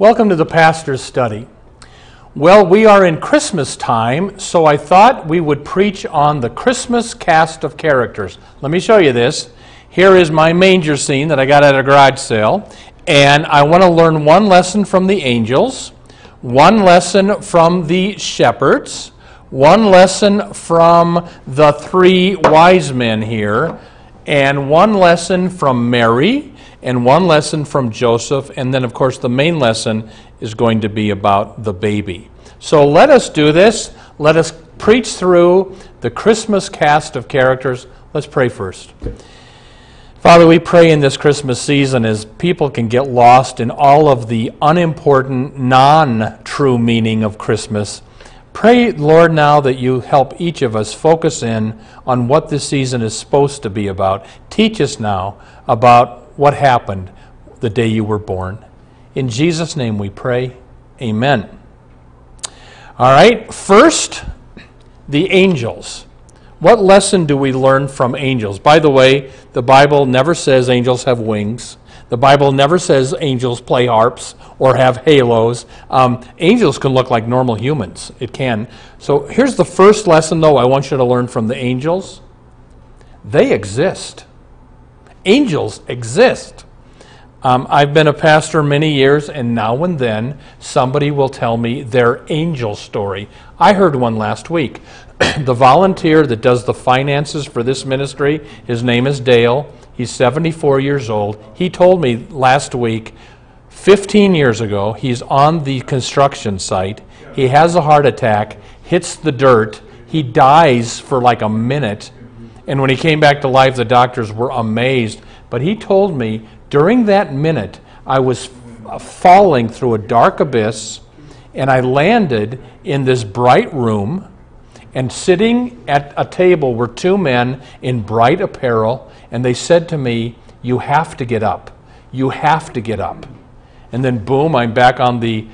Welcome to the Pastor's Study. Well, we are in Christmas time, so I thought we would preach on the Christmas cast of characters. Let me show you this. Here is my manger scene that I got at a garage sale, and I want to learn one lesson from the angels, one lesson from the shepherds, one lesson from the three wise men here, and one lesson from Mary and one lesson from Joseph, and then, of course, the main lesson is going to be about the baby. So let us do this. Let us preach through the Christmas cast of characters. Let's pray first. Father, we pray in this Christmas season as people can get lost in all of the unimportant, non true meaning of Christmas. Pray, Lord, now that you help each of us focus in on what this season is supposed to be about. Teach us now about what happened the day you were born. In Jesus' name we pray. Amen. All right, first, the angels. What lesson do we learn from angels? By the way, the Bible never says angels have wings. The Bible never says angels play harps or have halos. Um, angels can look like normal humans. It can. So here's the first lesson, though, I want you to learn from the angels they exist angels exist. Um, I've been a pastor many years, and now and then somebody will tell me their angel story. I heard one last week. the volunteer that does the finances for this ministry, his name is Dale. He's 74 years old. He told me last week, 15 years ago, he's on the construction site. He has a heart attack, hits the dirt, he dies for like a minute and when he came back to life, the doctors were amazed. But he told me during that minute, I was falling through a dark abyss, and I landed in this bright room. And sitting at a table were two men in bright apparel, and they said to me, You have to get up. You have to get up. And then, boom, I'm back on the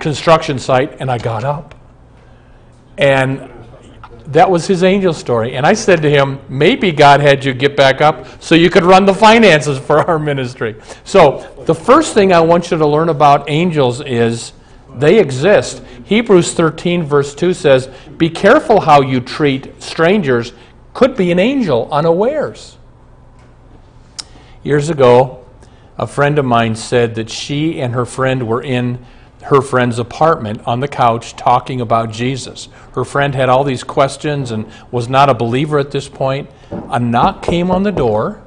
construction site, and I got up. And that was his angel story. And I said to him, maybe God had you get back up so you could run the finances for our ministry. So, the first thing I want you to learn about angels is they exist. Hebrews 13, verse 2 says, Be careful how you treat strangers, could be an angel unawares. Years ago, a friend of mine said that she and her friend were in her friend's apartment on the couch talking about Jesus. Her friend had all these questions and was not a believer at this point. A knock came on the door.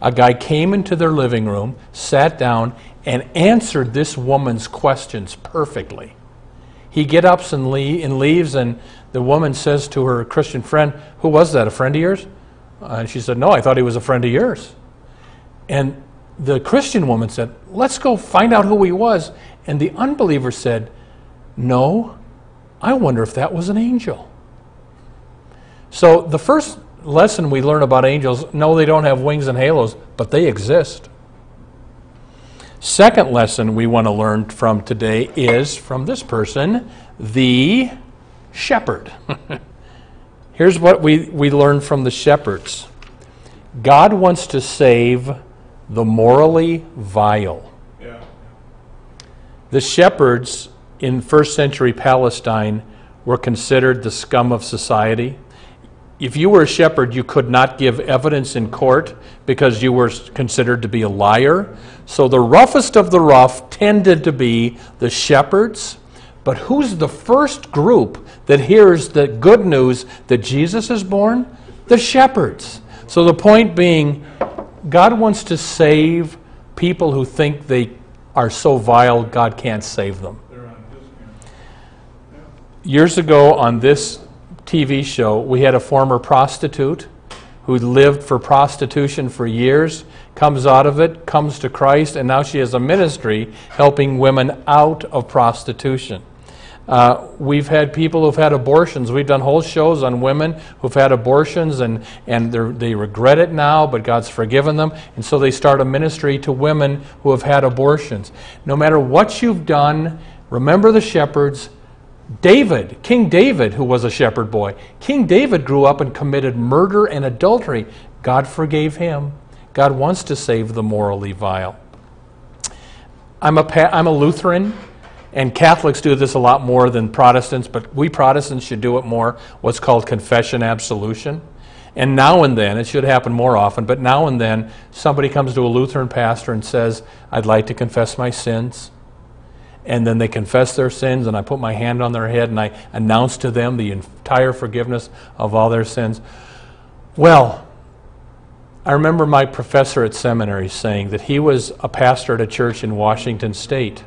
A guy came into their living room, sat down, and answered this woman's questions perfectly. He gets up and, and leaves, and the woman says to her Christian friend, Who was that, a friend of yours? And she said, No, I thought he was a friend of yours. And the Christian woman said, Let's go find out who he was. And the unbeliever said, No, I wonder if that was an angel. So the first lesson we learn about angels no, they don't have wings and halos, but they exist. Second lesson we want to learn from today is from this person, the shepherd. Here's what we, we learn from the shepherds God wants to save the morally vile. Yeah. The shepherds in first century Palestine were considered the scum of society. If you were a shepherd, you could not give evidence in court because you were considered to be a liar. So the roughest of the rough tended to be the shepherds. But who's the first group that hears the good news that Jesus is born? The shepherds. So the point being, God wants to save people who think they are so vile God can't save them. Years ago on this TV show, we had a former prostitute who lived for prostitution for years comes out of it, comes to Christ, and now she has a ministry helping women out of prostitution. Uh, we've had people who've had abortions. We've done whole shows on women who've had abortions and, and they regret it now, but God's forgiven them. And so they start a ministry to women who have had abortions. No matter what you've done, remember the shepherds. David, King David, who was a shepherd boy, King David grew up and committed murder and adultery. God forgave him. God wants to save the morally vile. I'm a, I'm a Lutheran. And Catholics do this a lot more than Protestants, but we Protestants should do it more, what's called confession absolution. And now and then, it should happen more often, but now and then, somebody comes to a Lutheran pastor and says, I'd like to confess my sins. And then they confess their sins, and I put my hand on their head and I announce to them the entire forgiveness of all their sins. Well, I remember my professor at seminary saying that he was a pastor at a church in Washington State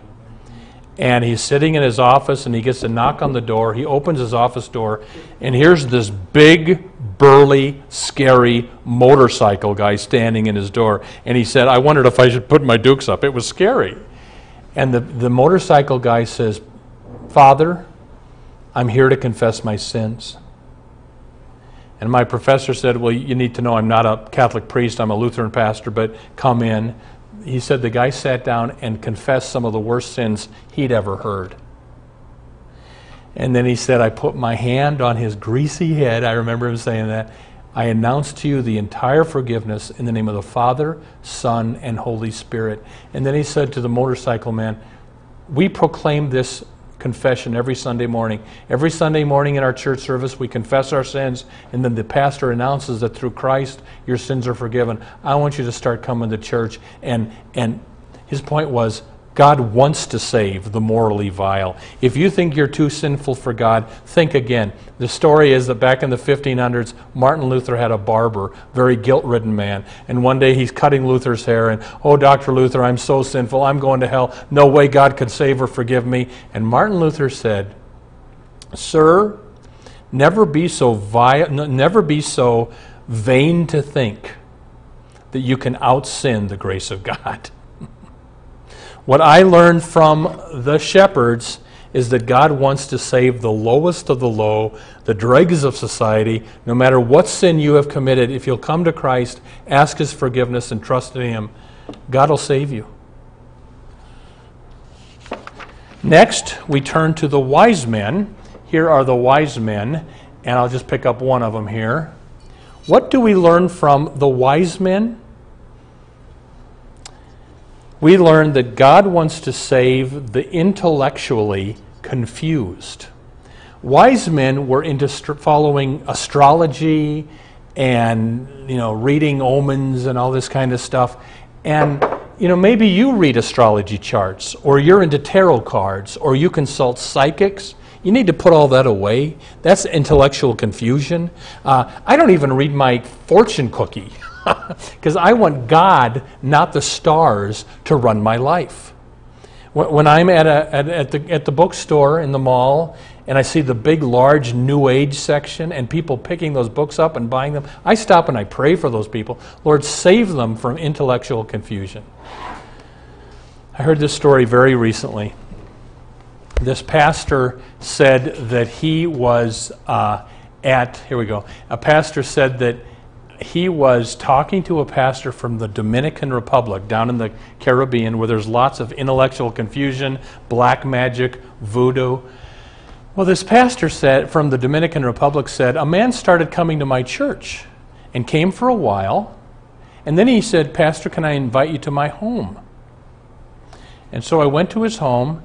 and he's sitting in his office and he gets a knock on the door. He opens his office door, and here's this big, burly, scary motorcycle guy standing in his door. And he said, I wondered if I should put my dukes up. It was scary. And the, the motorcycle guy says, Father, I'm here to confess my sins. And my professor said, Well, you need to know I'm not a Catholic priest, I'm a Lutheran pastor, but come in he said the guy sat down and confessed some of the worst sins he'd ever heard. And then he said, I put my hand on his greasy head. I remember him saying that. I announce to you the entire forgiveness in the name of the Father, Son, and Holy Spirit. And then he said to the motorcycle man, We proclaim this confession every Sunday morning. Every Sunday morning in our church service, we confess our sins, and then the pastor announces that through Christ, your sins are forgiven. I want you to start coming to church. And, and his point was, God wants to save the morally vile. If you think you're too sinful for God, think again. The story is that back in the 1500s, Martin Luther had a barber, very guilt ridden man. And one day he's cutting Luther's hair, and, oh, Dr. Luther, I'm so sinful. I'm going to hell. No way God could save or forgive me. And Martin Luther said, Sir, never be so, never be so vain to think that you can out sin the grace of God. What I learned from the shepherds is that God wants to save the lowest of the low, the dregs of society, no matter what sin you have committed. If you'll come to Christ, ask His forgiveness, and trust in Him, God will save you. Next, we turn to the wise men. Here are the wise men, and I'll just pick up one of them here. What do we learn from the wise men? We learn that God wants to save the intellectually confused. Wise men were into following astrology and you know reading omens and all this kind of stuff. And you know maybe you read astrology charts or you're into tarot cards or you consult psychics. You need to put all that away. That's intellectual confusion. Uh, I don't even read my fortune cookie. Because I want God, not the stars, to run my life. When I'm at, a, at, at, the, at the bookstore in the mall and I see the big, large New Age section and people picking those books up and buying them, I stop and I pray for those people. Lord, save them from intellectual confusion. I heard this story very recently. This pastor said that he was uh, at, here we go, a pastor said that he was talking to a pastor from the Dominican Republic down in the Caribbean where there's lots of intellectual confusion, black magic, voodoo. Well, this pastor said from the Dominican Republic said, "A man started coming to my church and came for a while, and then he said, "Pastor, can I invite you to my home?" And so I went to his home.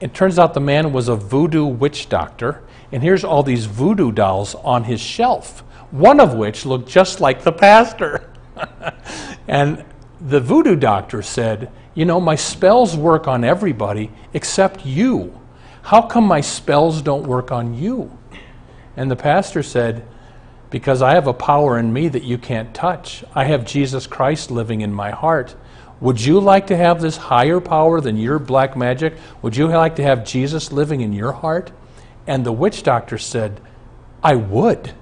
It turns out the man was a voodoo witch doctor, and here's all these voodoo dolls on his shelf one of which looked just like the pastor. and the voodoo doctor said, You know, my spells work on everybody except you. How come my spells don't work on you? And the pastor said, Because I have a power in me that you can't touch. I have Jesus Christ living in my heart. Would you like to have this higher power than your black magic? Would you like to have Jesus living in your heart? And the witch doctor said, I would.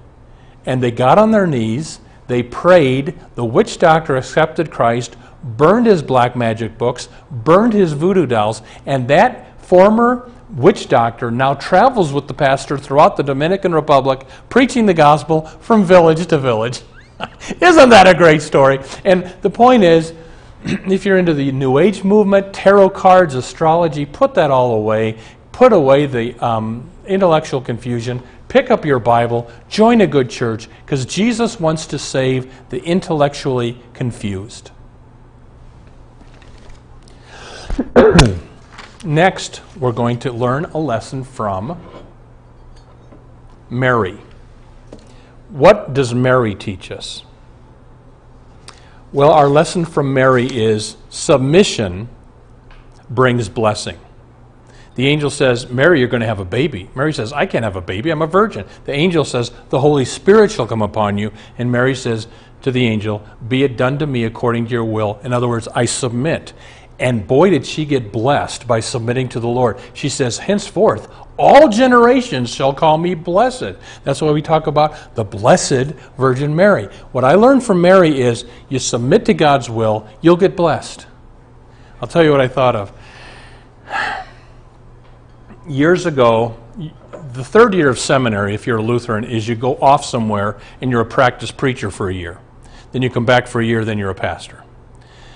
And they got on their knees, They prayed, the witch doctor accepted Christ, burned his black magic books, burned his voodoo dolls, and that former witch doctor now travels with the pastor throughout the Dominican Republic preaching the gospel from village to village. Isn't that a great story? And the point is, if you're into the New Age movement, tarot cards, astrology, put that all away. Put away the um, intellectual confusion. Pick up your Bible. Join a good church because Jesus wants to save the intellectually confused. Next, we're going to learn a lesson from Mary. What does Mary teach us? Well, our lesson from Mary is submission brings blessing. The angel says, Mary, you're going to have a baby. Mary says, I can't have a baby. I'm a virgin. The angel says, The Holy Spirit shall come upon you. And Mary says to the angel, Be it done to me according to your will. In other words, I submit. And boy, did she get blessed by submitting to the Lord. She says, Henceforth, all generations shall call me blessed. That's why we talk about the Blessed Virgin Mary. What I learned from Mary is you submit to God's will, you'll get blessed. I'll tell you what I thought of. Years ago, the third year of seminary, if you're a Lutheran, is you go off somewhere and you're a practice preacher for a year. Then you come back for a year, then you're a pastor.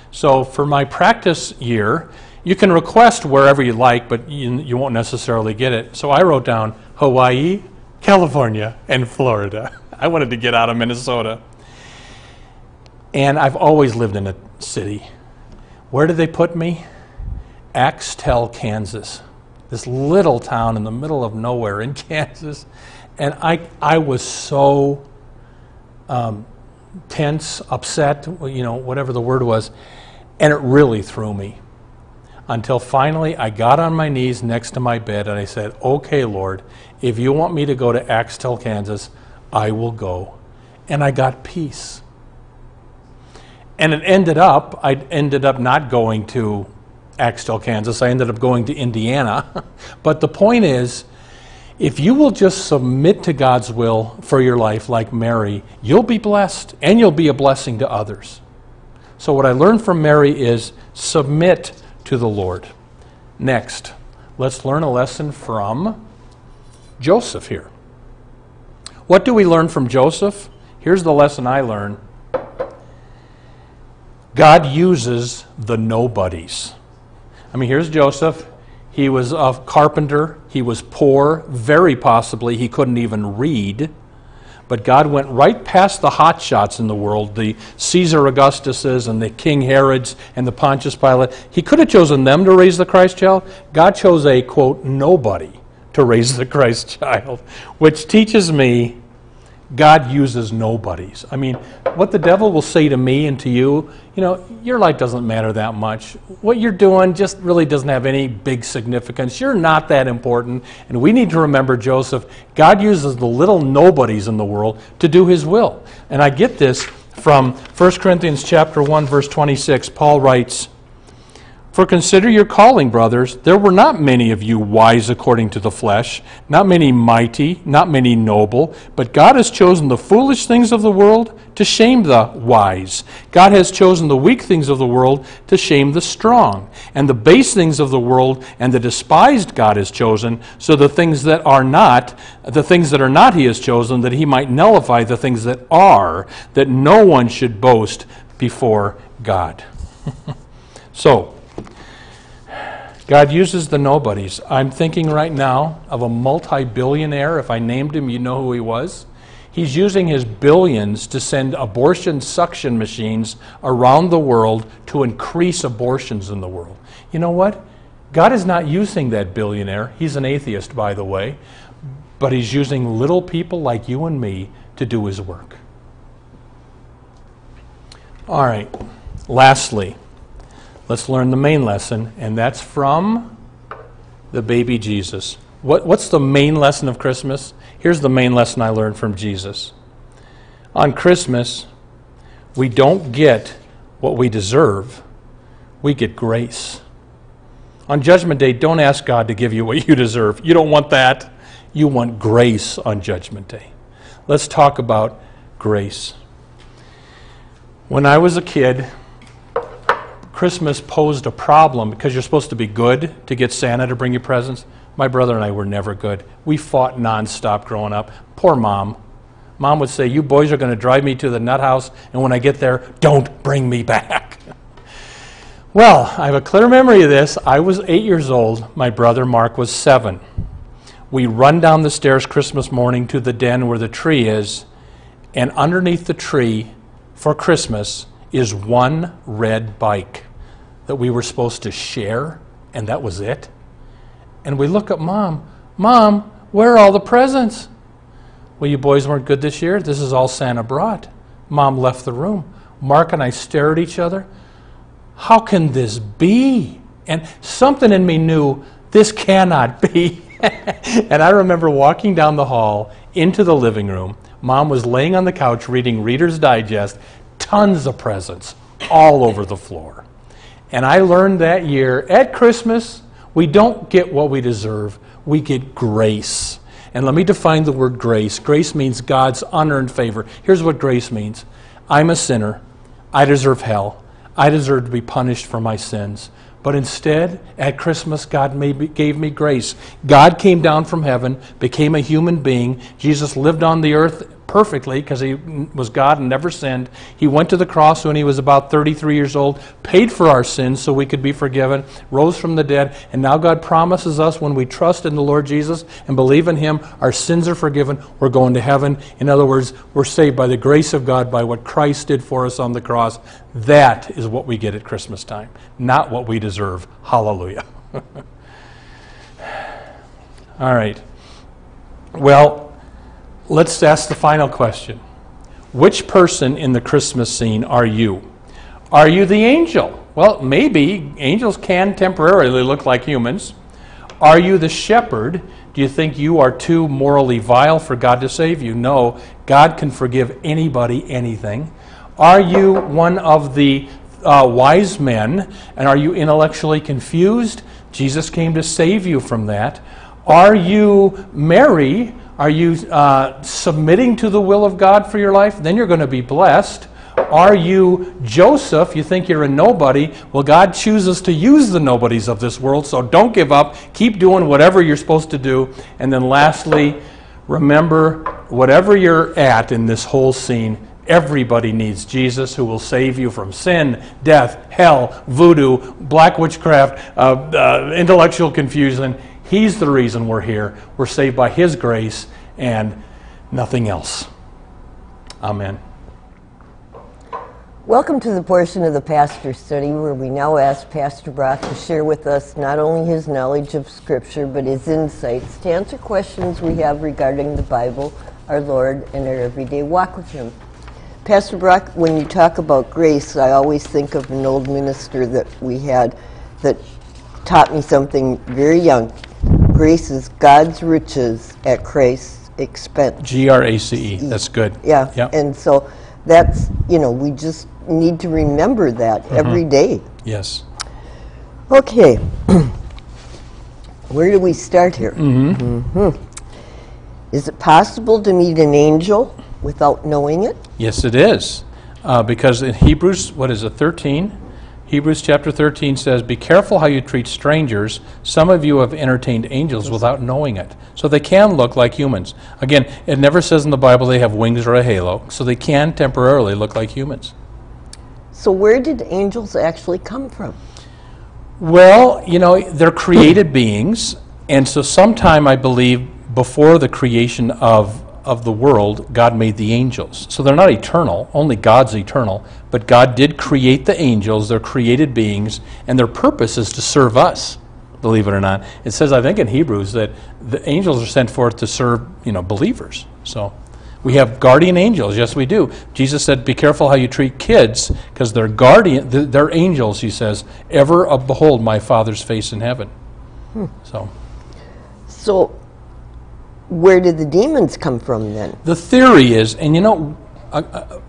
So for my practice year, you can request wherever you like, but you, you won't necessarily get it. So I wrote down Hawaii, California, and Florida. I wanted to get out of Minnesota. And I've always lived in a city. Where did they put me? Axtell, Kansas. This little town in the middle of nowhere in Kansas. And I, I was so um, tense, upset, you know, whatever the word was. And it really threw me until finally I got on my knees next to my bed and I said, Okay, Lord, if you want me to go to Axtell, Kansas, I will go. And I got peace. And it ended up, I ended up not going to Axtell, Kansas. I ended up going to Indiana. but the point is, if you will just submit to God's will for your life, like Mary, you'll be blessed and you'll be a blessing to others. So, what I learned from Mary is submit to the Lord. Next, let's learn a lesson from Joseph here. What do we learn from Joseph? Here's the lesson I learned God uses the nobodies. I mean, here's Joseph. He was a carpenter. He was poor. Very possibly, he couldn't even read. But God went right past the hotshots in the world, the Caesar Augustuses and the King Herods and the Pontius Pilate. He could have chosen them to raise the Christ child. God chose a, quote, nobody to raise the Christ child, which teaches me God uses nobodies. I mean, what the devil will say to me and to you, you know, your life doesn't matter that much. What you're doing just really doesn't have any big significance. You're not that important. And we need to remember, Joseph, God uses the little nobodies in the world to do his will. And I get this from 1 Corinthians chapter 1 verse 26. Paul writes, for consider your calling, brothers. There were not many of you wise according to the flesh, not many mighty, not many noble, but God has chosen the foolish things of the world to shame the wise. God has chosen the weak things of the world to shame the strong. And the base things of the world and the despised God has chosen, so the things that are not, the things that are not he has chosen, that he might nullify the things that are, that no one should boast before God. so, God uses the nobodies. I'm thinking right now of a multi billionaire. If I named him, you know who he was. He's using his billions to send abortion suction machines around the world to increase abortions in the world. You know what? God is not using that billionaire. He's an atheist, by the way. But he's using little people like you and me to do his work. All right. Lastly, let's learn the main lesson, and that's from the baby Jesus. What, what's the main lesson of Christmas? Here's the main lesson I learned from Jesus. On Christmas, we don't get what we deserve, we get grace. On Judgment Day, don't ask God to give you what you deserve. You don't want that. You want grace on Judgment Day. Let's talk about grace. When I was a kid, Christmas posed a problem because you're supposed to be good to get Santa to bring you presents. My brother and I were never good. We fought nonstop growing up. Poor mom. Mom would say, You boys are going to drive me to the nut house, and when I get there, don't bring me back. well, I have a clear memory of this. I was eight years old. My brother Mark was seven. We run down the stairs Christmas morning to the den where the tree is, and underneath the tree for Christmas is one red bike that we were supposed to share, and that was it. And we look at mom, Mom, where are all the presents? Well, you boys weren't good this year. This is all Santa brought. Mom left the room. Mark and I stare at each other. How can this be? And something in me knew this cannot be. and I remember walking down the hall into the living room. Mom was laying on the couch reading Reader's Digest, tons of presents all over the floor. And I learned that year at Christmas, we don't get what we deserve, we get grace. And let me define the word grace. Grace means God's unearned favor. Here's what grace means I'm a sinner. I deserve hell. I deserve to be punished for my sins. But instead, at Christmas, God gave me grace. God came down from heaven, became a human being. Jesus lived on the earth perfectly because he was God and never sinned. He went to the cross when he was about 33 years old, paid for our sins so we could be forgiven, rose from the dead, and now God promises us when we trust in the Lord Jesus and believe in him, our sins are forgiven, we're going to heaven. In other words, we're saved by the grace of God, by what Christ did for us on the cross. That is what we get at Christmas time, not what we deserve. Hallelujah. All right. Well, Let's ask the final question. Which person in the Christmas scene are you? Are you the angel? Well, maybe. Angels can temporarily look like humans. Are you the shepherd? Do you think you are too morally vile for God to save you? No, God can forgive anybody anything. Are you one of the uh, wise men? And are you intellectually confused? Jesus came to save you from that. Are you Mary? Are you uh, submitting to the will of God for your life? Then you're going to be blessed. Are you Joseph? You think you're a nobody? Well, God chooses to use the nobodies of this world, so don't give up. Keep doing whatever you're supposed to do. And then lastly, remember whatever you're at in this whole scene, everybody needs Jesus who will save you from sin, death, hell, voodoo, black witchcraft, uh, uh, intellectual confusion. He's the reason we're here. We're saved by His grace and nothing else. Amen. Welcome to the portion of the pastor study where we now ask Pastor Brock to share with us not only his knowledge of Scripture but his insights to answer questions we have regarding the Bible, our Lord, and our everyday walk with Him. Pastor Brock, when you talk about grace, I always think of an old minister that we had that taught me something very young. Grace is God's riches at Christ's expense. G R A C E. That's good. Yeah. Yep. And so that's, you know, we just need to remember that mm-hmm. every day. Yes. Okay. Where do we start here? Mm-hmm. Mm-hmm. Is it possible to meet an angel without knowing it? Yes, it is. Uh, because in Hebrews, what is it, 13? Hebrews chapter 13 says, Be careful how you treat strangers. Some of you have entertained angels without knowing it. So they can look like humans. Again, it never says in the Bible they have wings or a halo, so they can temporarily look like humans. So, where did angels actually come from? Well, you know, they're created beings, and so sometime I believe before the creation of of the world, God made the angels. So they're not eternal, only God's eternal. But God did create the angels, they're created beings, and their purpose is to serve us, believe it or not. It says, I think in Hebrews, that the angels are sent forth to serve, you know, believers. So we have guardian angels. Yes, we do. Jesus said, Be careful how you treat kids, because their guardian, their angels, he says, ever behold my Father's face in heaven. Hmm. So. So where did the demons come from then? The theory is, and you know, uh, uh,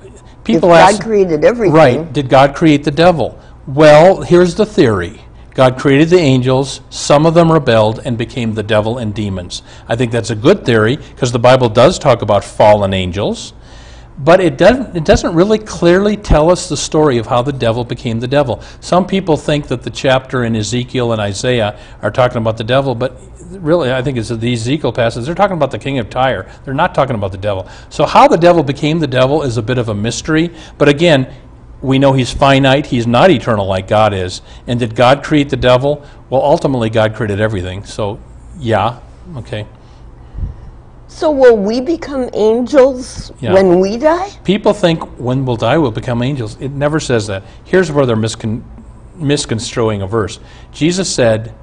people if ask. God created everything. Right. Did God create the devil? Well, here's the theory. God created the angels, some of them rebelled and became the devil and demons. I think that's a good theory because the Bible does talk about fallen angels. But it doesn't, it doesn't really clearly tell us the story of how the devil became the devil. Some people think that the chapter in Ezekiel and Isaiah are talking about the devil, but really, I think it's the Ezekiel passage. They're talking about the king of Tyre. They're not talking about the devil. So, how the devil became the devil is a bit of a mystery. But again, we know he's finite, he's not eternal like God is. And did God create the devil? Well, ultimately, God created everything. So, yeah, okay. So will we become angels Yeah. when we die? People think when we'll die, we'll become angels. It never says that. Here's where they're miscon- misconstruing a verse. Jesus said,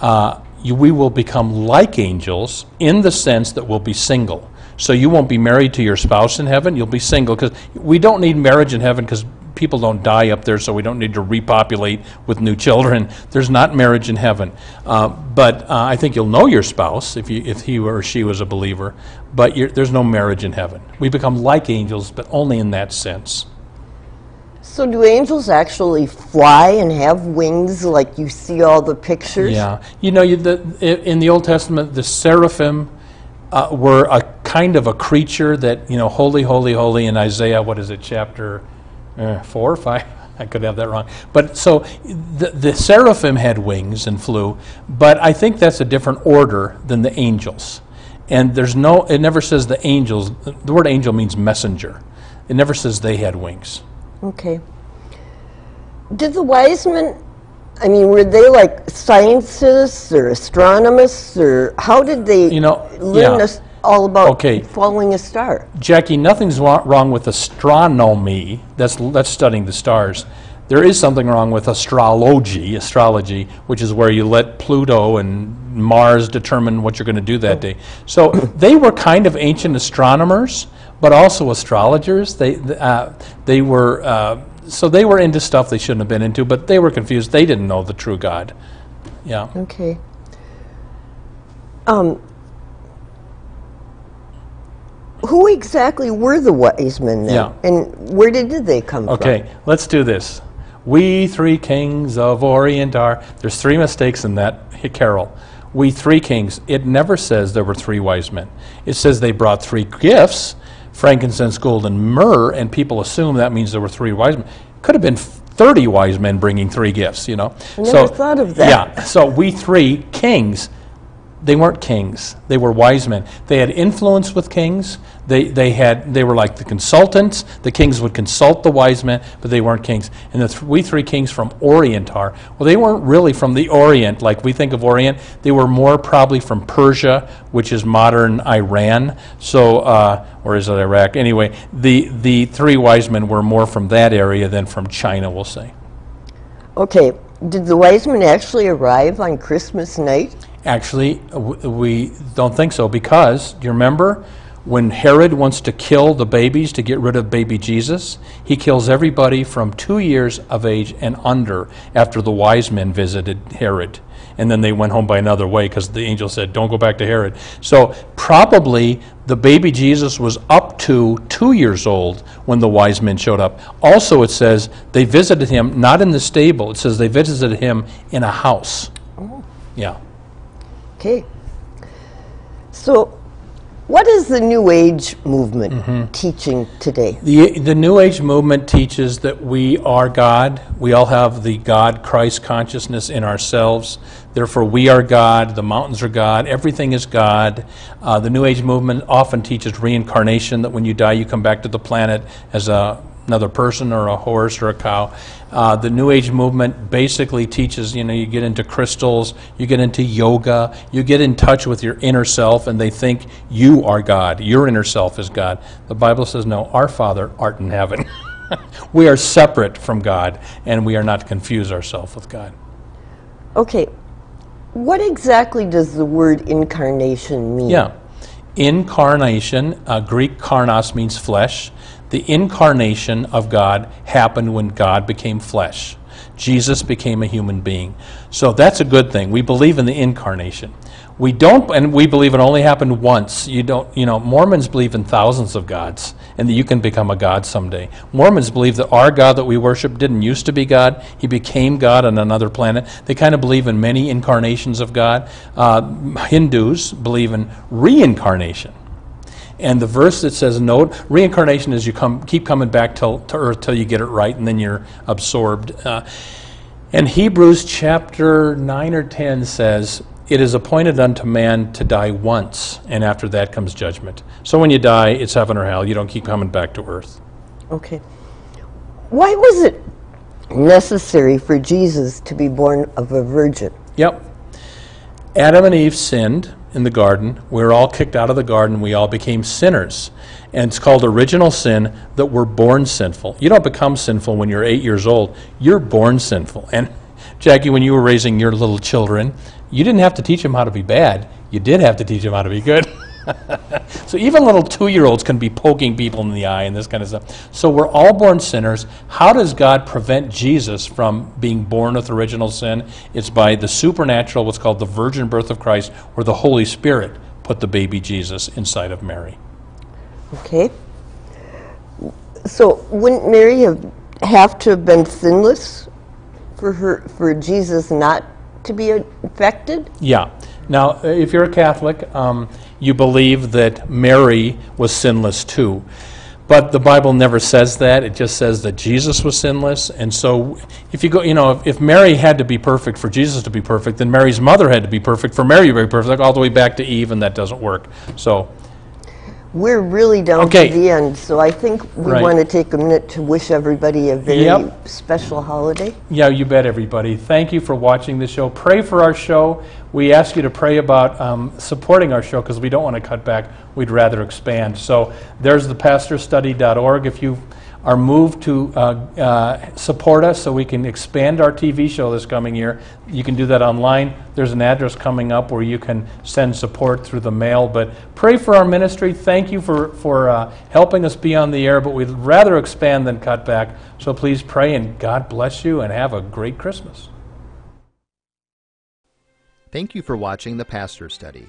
uh, you, We will become like angels in the sense that we'll be single. So you won't be married to your spouse in heaven, you'll be single. Because we don't need marriage in heaven because people don't die up there, so we don't need to repopulate with new children. There's not marriage in heaven. Uh, but uh, I think you'll know your spouse if, you, if he or she was a believer, but you're, there's no marriage in heaven. We become like angels, but only in that sense. So do angels actually fly and have wings like you see all the pictures? Yeah, you know, you, the, in the Old Testament, the seraphim uh, were a kind of a creature that you know, holy, holy, holy. In Isaiah, what is it, chapter uh, four or five? I could have that wrong. But so the, the seraphim had wings and flew, but I think that's a different order than the angels. And there's no, it never says the angels. The word angel means messenger. It never says they had wings. Okay. Did the wise men, I mean, were they like scientists or astronomers or how did they You know, learn yeah. this all about Okay. following a star? Jackie, nothing's wa- wrong with astronomy. That's that's studying the stars. There is something wrong with astrology, astrology, which is where you let Pluto and Mars determine what you're going to do that day. So they were kind of ancient astronomers, but also astrologers. They uh, they were uh, so they were into stuff they shouldn't have been into, but they were confused. They didn't know the true God. Yeah. Okay. Um, who exactly were the wise men then? Yeah. And where did they come from? Okay, let's do this. We three kings of Orient are. There's three mistakes in that carol. We three kings. It never says there were three wise men. It says they brought three gifts frankincense, gold, and myrrh, and people assume that means there were three wise men. Could have been 30 wise men bringing three gifts, you know? I never thought of that. Yeah, so we three kings they weren't kings. They were wise men. They had influence with kings. They, they, had, they were like the consultants. The kings would consult the wise men, but they weren't kings. And the th- we three kings from Orient are, well, they weren't really from the Orient like we think of Orient. They were more probably from Persia, which is modern Iran. So, uh, or is it Iraq? Anyway, the, the three wise men were more from that area than from China, we'll say. Okay. Did the wise men actually arrive on Christmas night? Actually, w- we don't think so because, do you remember when Herod wants to kill the babies to get rid of baby Jesus? He kills everybody from two years of age and under after the wise men visited Herod. And then they went home by another way because the angel said, Don't go back to Herod. So, probably the baby Jesus was up to two years old when the wise men showed up. Also, it says they visited him not in the stable, it says they visited him in a house. Oh. Yeah. Okay. So, what is the New Age movement Mm-hmm. teaching today? The, the New Age movement teaches that we are God. We all have the God Christ consciousness in ourselves. Therefore, we are God. The mountains are God. Everything is God. Uh, the New Age movement often teaches reincarnation, that when you die, you come back to the planet as a, another person or a horse or a cow. Uh, the New Age movement basically teaches, you know, you get into crystals, you get into yoga, you get in touch with your inner self, and they think you are God. Your inner self is God. The Bible says, no, our Father art in heaven. we are separate from God, and we are not to confuse ourselves with God. Okay. What exactly does the word incarnation mean? Yeah. Incarnation, uh, Greek karnos means flesh. The incarnation of God happened when God became flesh. Jesus became a human being. So that's a good thing. We believe in the incarnation. We don't, and we believe it only happened once. You don't, you know, Mormons believe in thousands of gods and that you can become a god someday. Mormons believe that our God that we worship didn't used to be God, he became God on another planet. They kind of believe in many incarnations of God. Uh, Hindus believe in reincarnation. And the verse that says no, reincarnation is you come, keep coming back till, to earth till you get it right, and then you're absorbed. Uh, and Hebrews chapter 9 or 10 says, It is appointed unto man to die once, and after that comes judgment. So when you die, it's heaven or hell. You don't keep coming back to earth. Okay. Why was it necessary for Jesus to be born of a virgin? Yep. Adam and Eve sinned in the garden. We were all kicked out of the garden. We all became sinners. And it's called original sin that we're born sinful. You don't become sinful when you're eight years old, you're born sinful. And Jackie, when you were raising your little children, you didn't have to teach them how to be bad, you did have to teach them how to be good. so even little two-year-olds can be poking people in the eye and this kind of stuff. So we're all born sinners. How does God prevent Jesus from being born with original sin? It's by the supernatural, what's called the virgin birth of Christ, where the Holy Spirit put the baby Jesus inside of Mary. Okay. So wouldn't Mary have, have to have been sinless for her for Jesus not to be infected? Yeah. Now, if you're a Catholic, um, you believe that Mary was sinless too. But the Bible never says that. It just says that Jesus was sinless. And so, if you go, you know, if, if Mary had to be perfect for Jesus to be perfect, then Mary's mother had to be perfect for Mary to be perfect, all the way back to Eve, and that doesn't work. So, We're really down Okay. to the end, so I think we Right. want to take a minute to wish everybody a very Yep. special holiday. yeah, you bet, everybody. Thank you for watching the show. Pray for our show. We ask you to pray about um, supporting our show because we don't want to cut back. We'd rather expand. So there's the pastorstudy.org. If you are moved to uh, uh, support us so we can expand our TV show this coming year, you can do that online. There's an address coming up where you can send support through the mail. But pray for our ministry. Thank you for, for uh, helping us be on the air, but we'd rather expand than cut back. So please pray and God bless you and have a great Christmas. Thank you for watching the Pastor Study.